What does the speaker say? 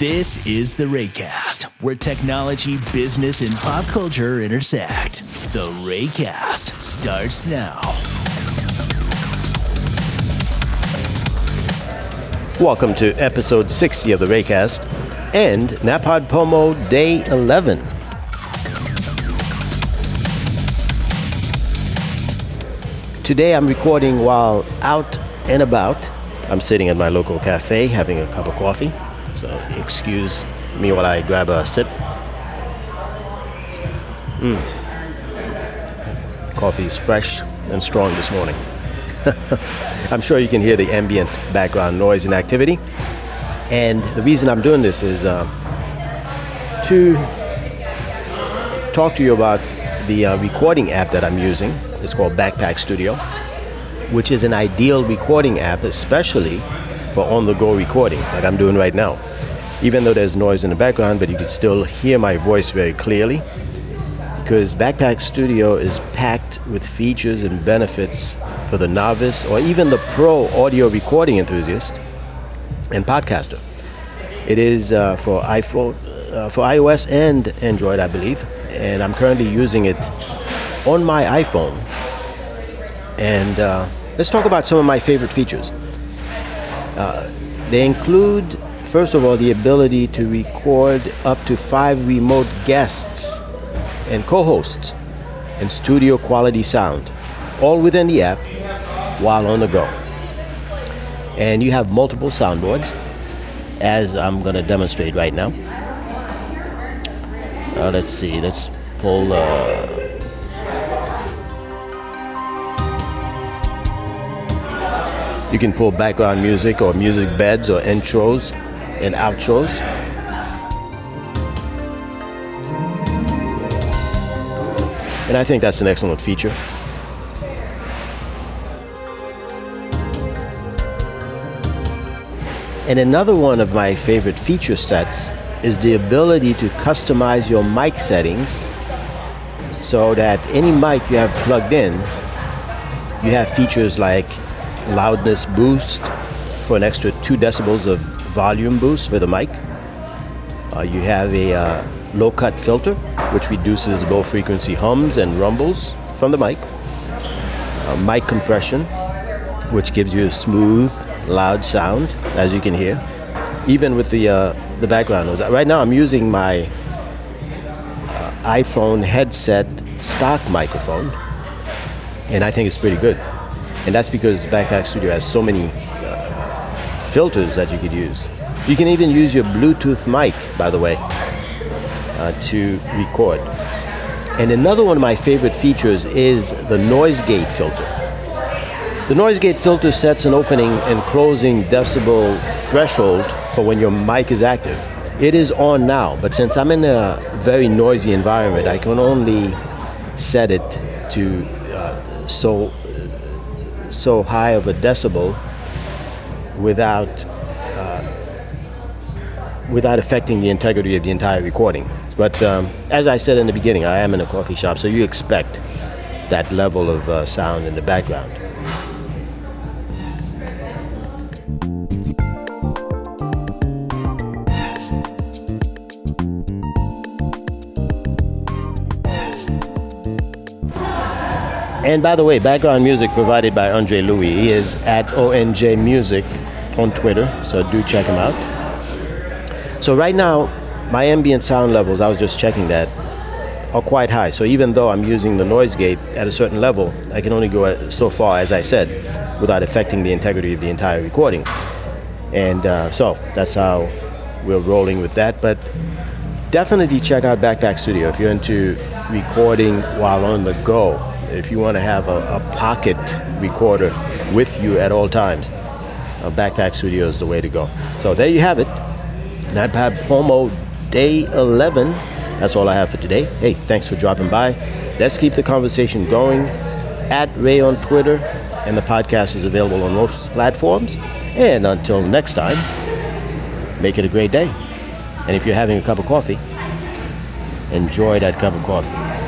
This is the Raycast, where technology, business, and pop culture intersect. The Raycast starts now. Welcome to episode 60 of the Raycast and NaPodPoMo Day 11. Today I'm recording while out and about. I'm sitting at my local cafe having a cup of coffee. So excuse me while I grab a sip. Mm. Coffee is fresh and strong this morning. I'm sure you can hear the ambient background noise and activity. And the reason I'm doing this is uh, to talk to you about the uh, recording app that I'm using. It's called Backpack Studio, which is an ideal recording app, especially for on the go recording, like I'm doing right now. Even though there's noise in the background, but you can still hear my voice very clearly because Backpack Studio is packed with features and benefits for the novice or even the pro audio recording enthusiast and podcaster. It is uh, for iPhone, uh, for iOS and Android, I believe, and I'm currently using it on my iPhone. And uh, let's talk about some of my favorite features. Uh, they include, first of all, the ability to record up to five remote guests and co hosts and studio quality sound, all within the app while on the go. And you have multiple soundboards, as I'm going to demonstrate right now. Uh, let's see, let's pull. Uh, you can pull background music or music beds or intros and outros. And I think that's an excellent feature. And another one of my favorite feature sets is the ability to customize your mic settings so that any mic you have plugged in, you have features like loudness boost for an extra two decibels of volume boost for the mic. Uh, you have a uh, low cut filter, which reduces low frequency hums and rumbles from the mic. Uh, mic compression, which gives you a smooth, loud sound, as you can hear, even with the uh, the background noise. Right now, I'm using my uh, iPhone headset stock microphone, and I think it's pretty good. And that's because Backpack Studio has so many uh, filters that you could use. You can even use your Bluetooth mic, by the way, uh, to record. And another one of my favorite features is the noise gate filter. The noise gate filter sets an opening and closing decibel threshold for when your mic is active. It is on now, but since I'm in a very noisy environment, I can only set it to uh, so so high of a decibel without uh, without affecting the integrity of the entire recording. But um, as I said in the beginning, I am in a coffee shop, so you expect that level of uh, sound in the background. And by the way, background music provided by Andre Louis. He is at ONJ Music on Twitter, so do check him out. So right now, my ambient sound levels, I was just checking that, are quite high. So even though I'm using the noise gate at a certain level, I can only go so far, as I said, without affecting the integrity of the entire recording. And uh, so that's how we're rolling with that. But definitely check out Backpack Studio if you're into recording while on the go. If you want to have a, a pocket recorder with you at all times, a Backpack Studio is the way to go. So there you have it. NaPodPoMo Day 11. That's all I have for today. Hey, thanks for dropping by. Let's keep the conversation going at Ray on Twitter, and the podcast is available on most platforms. And until next time, make it a great day. And if you're having a cup of coffee, enjoy that cup of coffee.